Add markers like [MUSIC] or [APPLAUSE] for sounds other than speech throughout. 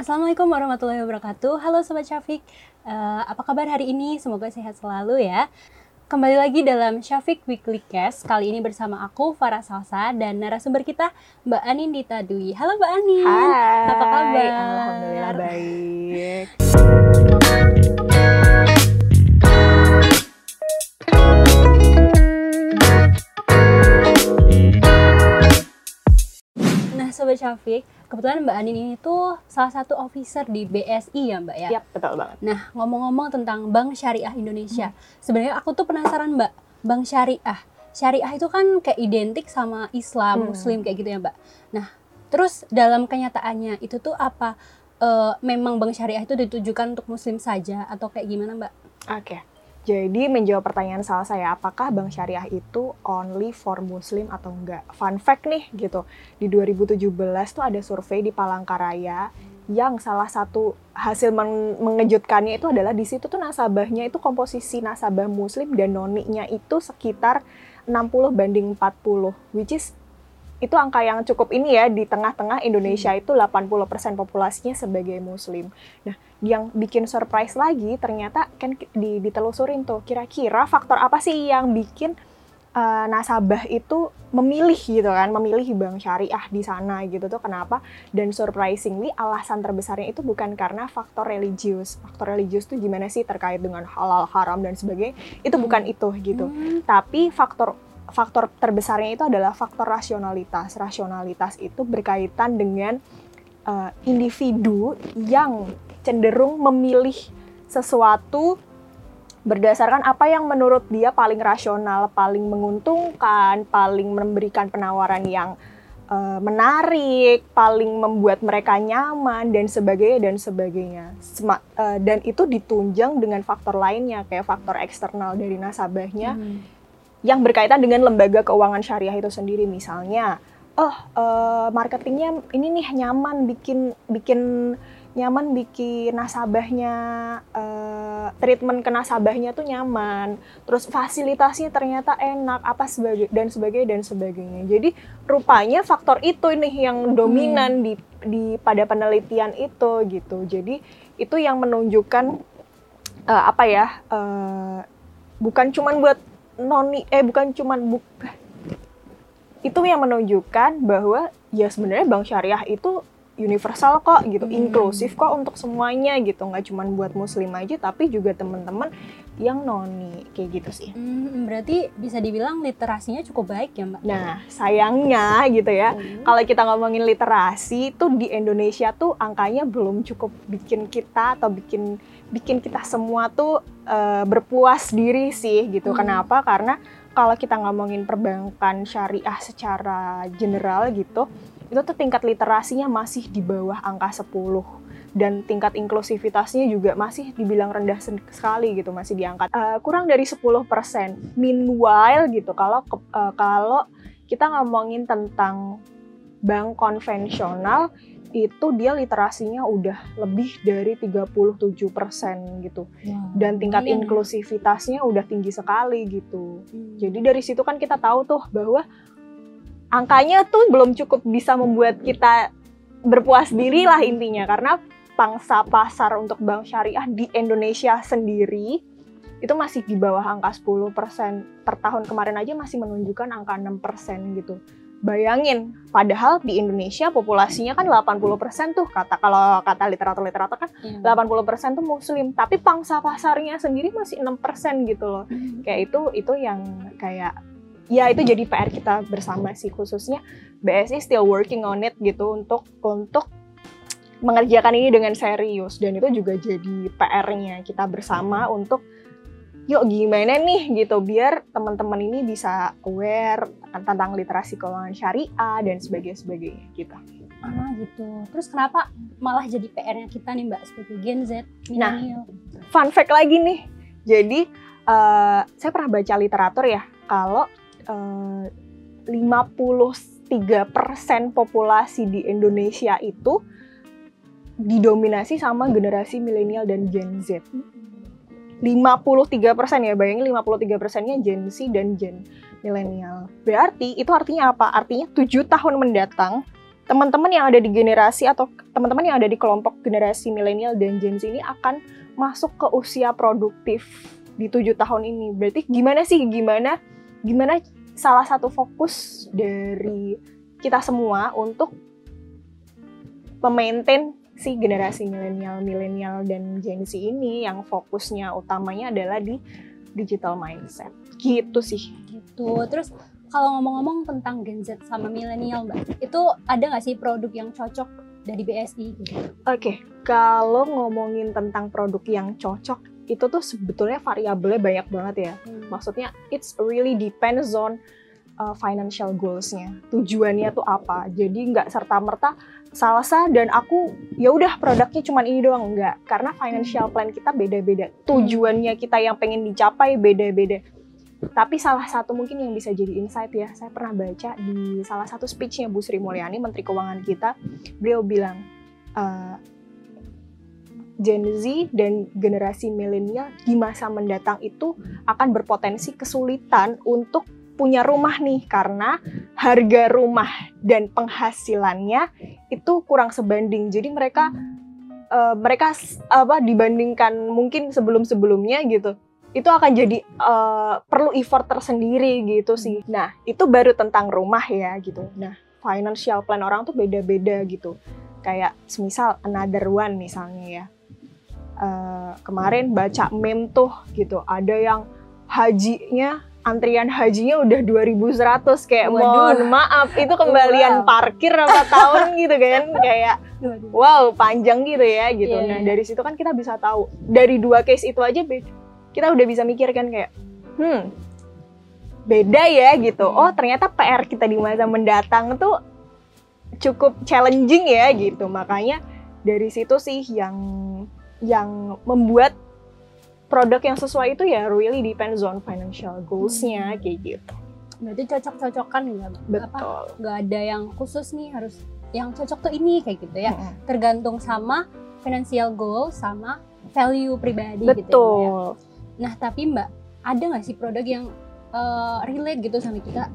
Assalamualaikum warahmatullahi wabarakatuh. Halo Sobat Syafiq, uh, apa kabar hari ini? Semoga sehat selalu ya. Kembali lagi dalam Syafiq Weekly Cast. Kali ini bersama aku, Farah Salsa, dan narasumber kita, Mbak Anin Dita Dwi. Halo Mbak Anin. Hai. Apa kabar? Alhamdulillah baik. Nah Sobat Syafiq, kebetulan Mbak Anin ini tuh salah satu officer di BSI ya Mbak ya? Yap, betul banget. Nah, ngomong-ngomong tentang Bank Syariah Indonesia, sebenarnya aku tuh penasaran Mbak, Bank Syariah. Syariah itu kan kayak identik sama Islam, Hmm. Muslim kayak gitu ya Mbak. Nah, terus dalam kenyataannya itu tuh apa? eh, memang Bank Syariah itu ditujukan untuk Muslim saja atau kayak gimana Mbak? Oke. Jadi menjawab pertanyaan salah saya, apakah bank syariah itu only for muslim atau enggak? Fun fact nih gitu. Di 2017 tuh ada survei di Palangkaraya yang salah satu hasil men- mengejutkannya itu adalah di situ tuh nasabahnya itu komposisi nasabah muslim dan noninya itu sekitar 60 banding 40 which is itu angka yang cukup ini ya di tengah-tengah Indonesia itu 80% populasinya sebagai muslim. Nah, yang bikin surprise lagi ternyata kan di, ditelusurin tuh kira-kira faktor apa sih yang bikin uh, nasabah itu memilih gitu kan, memilih bank syariah di sana gitu tuh kenapa? Dan surprisingly alasan terbesarnya itu bukan karena faktor religius. Faktor religius tuh gimana sih terkait dengan halal haram dan sebagainya? Itu bukan itu gitu. Hmm, Tapi faktor faktor terbesarnya itu adalah faktor rasionalitas. Rasionalitas itu berkaitan dengan uh, individu yang cenderung memilih sesuatu berdasarkan apa yang menurut dia paling rasional, paling menguntungkan, paling memberikan penawaran yang uh, menarik, paling membuat mereka nyaman dan sebagainya dan sebagainya. Uh, dan itu ditunjang dengan faktor lainnya kayak faktor eksternal dari nasabahnya hmm. Yang berkaitan dengan lembaga keuangan syariah itu sendiri. Misalnya oh eh, marketingnya ini nih nyaman bikin bikin nyaman bikin nasabahnya eh, treatment ke nasabahnya tuh nyaman. Terus fasilitasnya ternyata enak apa sebagai dan sebagainya dan sebagainya. Jadi rupanya faktor itu nih yang dominan di di pada penelitian itu gitu. Jadi itu yang menunjukkan eh, apa ya eh, bukan cuman buat noni eh bukan cuman buk itu yang menunjukkan bahwa ya sebenarnya bank syariah itu universal kok gitu Hmm. inklusif kok untuk semuanya gitu nggak cuman buat muslim aja tapi juga teman-teman yang noni kayak gitu sih Hmm, berarti bisa dibilang literasinya cukup baik ya Mbak? nah sayangnya gitu ya Hmm. kalau kita ngomongin literasi tuh di Indonesia tuh angkanya belum cukup bikin kita atau bikin bikin kita semua tuh eh, berpuas diri sih gitu. Hmm. Kenapa? Karena kalau kita ngomongin perbankan syariah secara general gitu, itu tuh tingkat literasinya masih di bawah angka 10 dan tingkat inklusivitasnya juga masih dibilang rendah sekali gitu, masih diangkat eh, kurang dari 10%. Meanwhile gitu, kalau eh, kalau kita ngomongin tentang bank konvensional itu dia literasinya udah lebih dari 37% gitu Wah, dan tingkat ya. inklusivitasnya udah tinggi sekali gitu. Hmm. Jadi dari situ kan kita tahu tuh bahwa angkanya tuh belum cukup bisa membuat kita berpuas diri lah intinya karena pangsa pasar untuk bank syariah di Indonesia sendiri itu masih di bawah angka 10% per tahun kemarin aja masih menunjukkan angka 6% gitu. Bayangin, padahal di Indonesia populasinya kan 80% tuh kata kalau kata literatur-literatur kan Iya. 80% tuh muslim, tapi pangsa pasarnya sendiri masih 6% gitu loh. Hmm. Kayak itu itu yang kayak ya itu jadi PR kita bersama sih khususnya BSI still working on it gitu untuk untuk mengerjakan ini dengan serius dan itu juga jadi PR-nya kita bersama untuk yuk gimana nih gitu biar teman-teman ini bisa aware tentang literasi keuangan syariah dan sebagainya sebagainya gitu. Ah gitu. Terus kenapa malah jadi PR-nya kita nih Mbak sebagai Gen Z, Nah. fun fact lagi nih. Jadi eh, saya pernah baca literatur ya kalau eh, 53% populasi di Indonesia itu didominasi sama generasi milenial dan Gen Z. 53 persen ya, bayangin 53 persennya Gen Z dan Gen milenial. Berarti itu artinya apa? Artinya 7 tahun mendatang teman-teman yang ada di generasi atau teman-teman yang ada di kelompok generasi milenial dan Gen Z ini akan masuk ke usia produktif di tujuh tahun ini. Berarti gimana sih gimana gimana salah satu fokus dari kita semua untuk memaintain si generasi milenial, milenial dan Gen Z ini yang fokusnya utamanya adalah di digital mindset. Gitu sih. Gitu. Terus kalau ngomong-ngomong tentang Gen Z sama milenial, Mbak, itu ada nggak sih produk yang cocok dari BSI? Gitu? Oke, okay. kalau ngomongin tentang produk yang cocok, itu tuh sebetulnya variabelnya banyak banget ya. Hmm. Maksudnya, it's really depends on uh, financial goals-nya. Tujuannya tuh apa? Jadi nggak serta-merta salsa dan aku ya udah produknya cuma ini doang enggak karena financial plan kita beda-beda tujuannya kita yang pengen dicapai beda-beda tapi salah satu mungkin yang bisa jadi insight ya, saya pernah baca di salah satu speechnya Bu Sri Mulyani, Menteri Keuangan kita, beliau bilang, uh, Gen Z dan generasi milenial di masa mendatang itu akan berpotensi kesulitan untuk punya rumah nih karena harga rumah dan penghasilannya itu kurang sebanding. Jadi mereka uh, mereka apa dibandingkan mungkin sebelum-sebelumnya gitu itu akan jadi uh, perlu effort tersendiri gitu sih. Hmm. Nah, itu baru tentang rumah ya gitu. Nah, financial plan orang tuh beda-beda gitu. Kayak semisal another one misalnya ya. Uh, kemarin baca meme tuh gitu, ada yang hajinya antrian hajinya udah 2100 kayak Waduh. mohon maaf itu kembalian wow. parkir apa [LAUGHS] tahun gitu kan kayak wow panjang gitu ya gitu. Yeah. Nah, iya. dari situ kan kita bisa tahu dari dua case itu aja kita udah bisa mikir kan kayak hmm beda ya gitu hmm. oh ternyata PR kita di masa mendatang tuh cukup challenging ya gitu makanya dari situ sih yang yang membuat produk yang sesuai itu ya really depends on financial goals-nya hmm. kayak gitu. Berarti cocok-cocokan nggak? Betul. Nggak ada yang khusus nih harus yang cocok tuh ini kayak gitu ya. Hmm. Tergantung sama financial goal sama value pribadi Betul. gitu ya. Nah, tapi Mbak, ada nggak sih produk yang uh, relate gitu sama kita?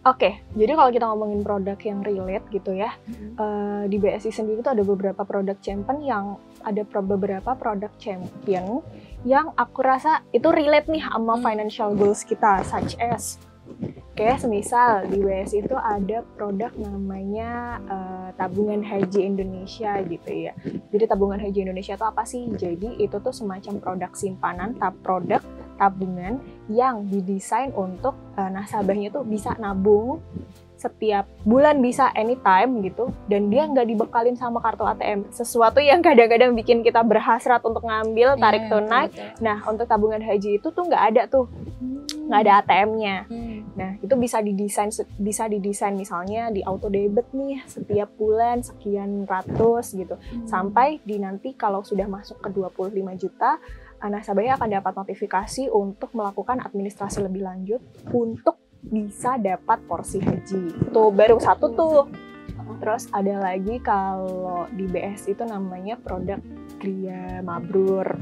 Oke, okay, jadi kalau kita ngomongin produk yang relate gitu ya, mm-hmm. uh, di BSI sendiri tuh ada beberapa produk champion yang ada beberapa produk champion yang aku rasa itu relate nih sama mm. financial goals kita, such as Oke, semisal di WS itu ada produk namanya uh, tabungan haji Indonesia gitu ya. Jadi tabungan haji Indonesia itu apa sih? Jadi itu tuh semacam produk simpanan, tab produk tabungan yang didesain untuk uh, nasabahnya tuh bisa nabung setiap bulan bisa anytime gitu dan dia nggak dibekalin sama kartu ATM sesuatu yang kadang-kadang bikin kita berhasrat untuk ngambil iya, tarik yeah, tunai nah untuk tabungan haji itu tuh nggak ada tuh nggak hmm. ada ATM-nya hmm. nah itu bisa didesain bisa didesain misalnya di auto debit nih setiap bulan sekian ratus gitu hmm. sampai di nanti kalau sudah masuk ke 25 juta nasabahnya akan dapat notifikasi untuk melakukan administrasi lebih lanjut untuk bisa dapat porsi haji. Tuh baru satu tuh. Terus ada lagi kalau di BS itu namanya produk Gria Mabrur.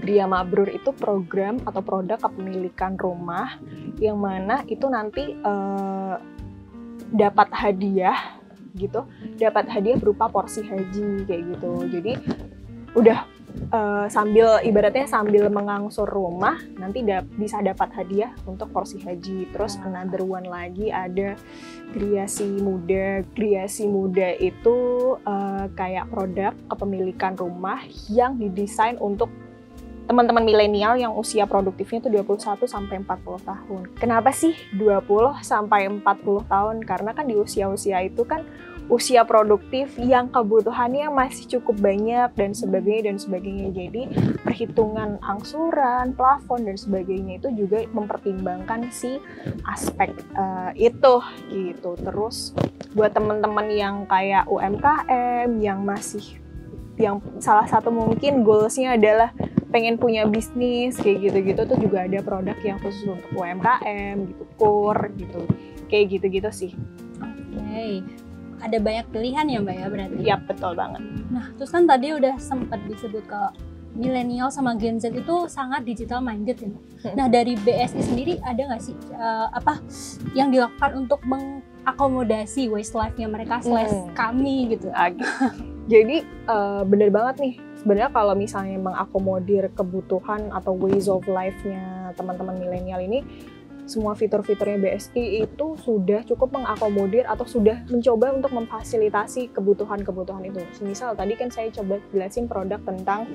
Gria Mabrur itu program atau produk kepemilikan rumah yang mana itu nanti uh, dapat hadiah gitu, dapat hadiah berupa porsi haji kayak gitu. Jadi udah uh, sambil ibaratnya sambil mengangsur rumah nanti da bisa dapat hadiah untuk porsi haji. Terus another one lagi ada Griasi Muda. Griasi Muda itu uh, kayak produk kepemilikan rumah yang didesain untuk teman-teman milenial yang usia produktifnya itu 21 sampai 40 tahun. Kenapa sih 20 sampai 40 tahun? Karena kan di usia-usia itu kan usia produktif yang kebutuhannya masih cukup banyak dan sebagainya dan sebagainya. Jadi perhitungan angsuran, plafon dan sebagainya itu juga mempertimbangkan si aspek uh, itu gitu. Terus buat teman-teman yang kayak UMKM yang masih yang salah satu mungkin goalsnya adalah pengen punya bisnis kayak gitu-gitu tuh juga ada produk yang khusus untuk UMKM gitu, kur gitu, kayak gitu-gitu sih. Oke, okay ada banyak pilihan ya mbak ya berarti? Iya betul banget. Nah terus kan tadi udah sempat disebut ke milenial sama Gen Z itu sangat digital minded ya. Hmm. Nah dari BSI sendiri ada nggak sih uh, apa yang dilakukan untuk meng mengakomodasi waste life-nya mereka slash Hmm. kami gitu. Ag- Jadi eh, bener banget nih sebenarnya kalau misalnya mengakomodir kebutuhan atau ways of life-nya teman-teman milenial ini semua fitur-fiturnya BSI itu sudah cukup mengakomodir atau sudah mencoba untuk memfasilitasi kebutuhan-kebutuhan itu. Misal tadi kan saya coba jelasin produk tentang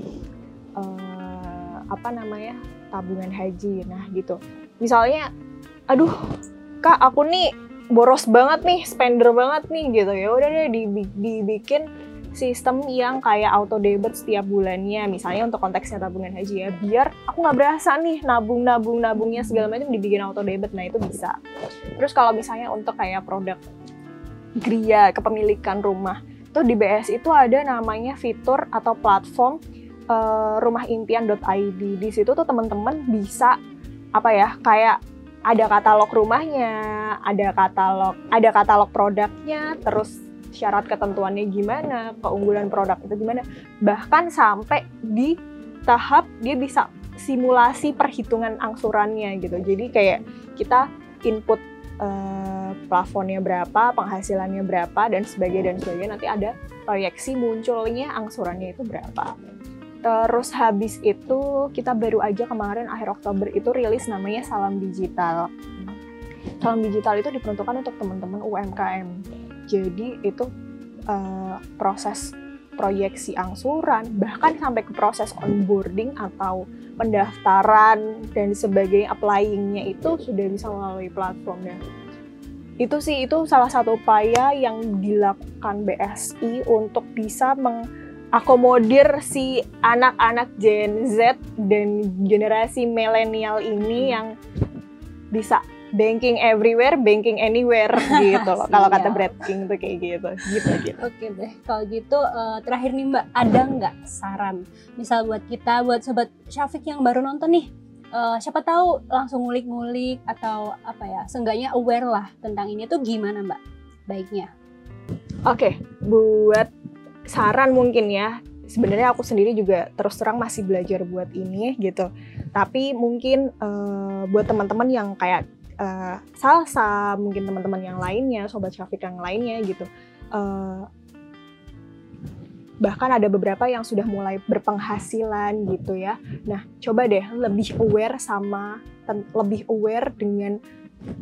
eh, apa namanya tabungan haji. Nah gitu. Misalnya, aduh kak aku nih boros banget nih, spender banget nih gitu ya. Udah deh dibi- dibikin sistem yang kayak auto debit setiap bulannya misalnya untuk konteksnya tabungan haji ya biar aku nggak berasa nih nabung nabung nabungnya segala macam dibikin auto debit nah itu bisa. Terus kalau misalnya untuk kayak produk gria kepemilikan rumah tuh di BS itu ada namanya fitur atau platform eh, rumahimpian.id di situ tuh teman-teman bisa apa ya kayak ada katalog rumahnya ada katalog ada katalog produknya terus syarat ketentuannya gimana, keunggulan produk itu gimana, bahkan sampai di tahap dia bisa simulasi perhitungan angsurannya gitu. Jadi kayak kita input eh, plafonnya berapa, penghasilannya berapa dan sebagainya dan sebagainya nanti ada proyeksi munculnya angsurannya itu berapa. Terus habis itu kita baru aja kemarin akhir Oktober itu rilis namanya Salam Digital. Salam Digital itu diperuntukkan untuk teman-teman UMKM. Jadi itu eh, proses proyeksi angsuran, bahkan sampai ke proses onboarding atau pendaftaran dan sebagainya, applyingnya itu sudah bisa melalui platformnya. Itu sih itu salah satu upaya yang dilakukan BSI untuk bisa mengakomodir si anak-anak Gen Z dan generasi milenial ini yang bisa banking everywhere, banking anywhere [LAUGHS] gitu loh. Kalau kata Siap. Brad King tuh kayak gitu. Gitu gitu. Oke deh, kalau gitu eh, terakhir nih Mbak, ada nggak saran? Misal buat kita, buat sobat Syafiq yang baru nonton nih, eh, siapa tahu langsung ngulik-ngulik atau apa ya, seenggaknya aware lah tentang ini tuh gimana Mbak baiknya? Oke, buat saran mungkin ya. Sebenarnya aku sendiri juga terus terang masih belajar buat ini gitu. Tapi mungkin eh, buat teman-teman yang kayak eh, salsa, mungkin teman-teman yang lainnya, sobat Syafiq yang lainnya gitu. eh, bahkan ada beberapa yang sudah mulai berpenghasilan gitu ya. Nah, coba deh lebih aware sama lebih aware dengan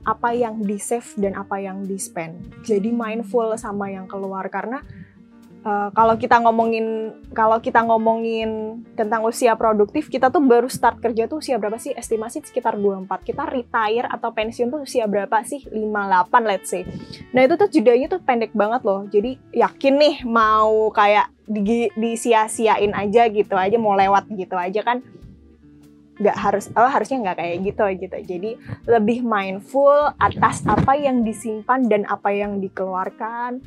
apa yang di save dan apa yang di spend. Jadi mindful sama yang keluar karena uh, kalau kita ngomongin kalau kita ngomongin tentang usia produktif, kita tuh baru start kerja tuh usia berapa sih? Estimasi sekitar 24. Kita retire atau pensiun tuh usia berapa sih? 58 let's say. Nah, itu tuh jedanya tuh pendek banget loh. Jadi yakin nih mau kayak di, disia-siain aja gitu aja mau lewat gitu aja kan nggak harus oh harusnya nggak kayak gitu gitu jadi lebih mindful atas apa yang disimpan dan apa yang dikeluarkan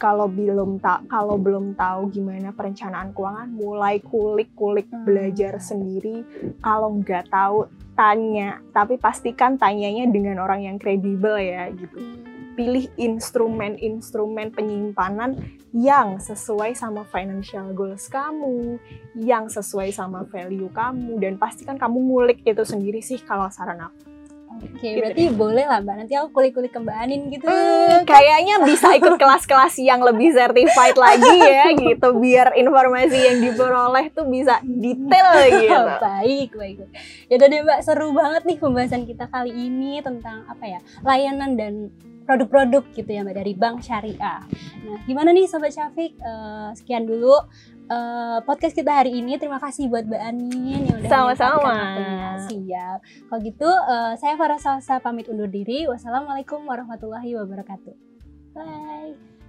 kalau belum tak kalau belum tahu gimana perencanaan keuangan mulai kulik-kulik Hmm. belajar sendiri kalau nggak tahu tanya tapi pastikan tanyanya dengan orang yang kredibel ya gitu pilih instrumen-instrumen penyimpanan yang sesuai sama financial goals kamu, yang sesuai sama value kamu, dan pastikan kamu ngulik itu sendiri sih kalau saran aku. Oke, Gitu berarti boleh lah Mbak. Nanti aku kulik-kulik ke Mbak Anin gitu. Hmm, kayaknya bisa ikut kelas-kelas yang lebih certified lagi ya [LAUGHS] gitu, biar informasi yang diperoleh tuh bisa detail [LAUGHS] gitu. baik, baik. Ya udah deh Mbak, seru banget nih pembahasan kita kali ini tentang apa ya? Layanan dan produk-produk gitu ya Mbak dari Bank Syariah. Nah, gimana nih Sobat Syafiq? Eh, sekian dulu eh, podcast kita hari ini. Terima kasih buat Mbak Anin yang udah Sama-sama. Siap. Kalau gitu, eh, saya Farah Salsa pamit undur diri. Wassalamualaikum warahmatullahi wabarakatuh. Bye.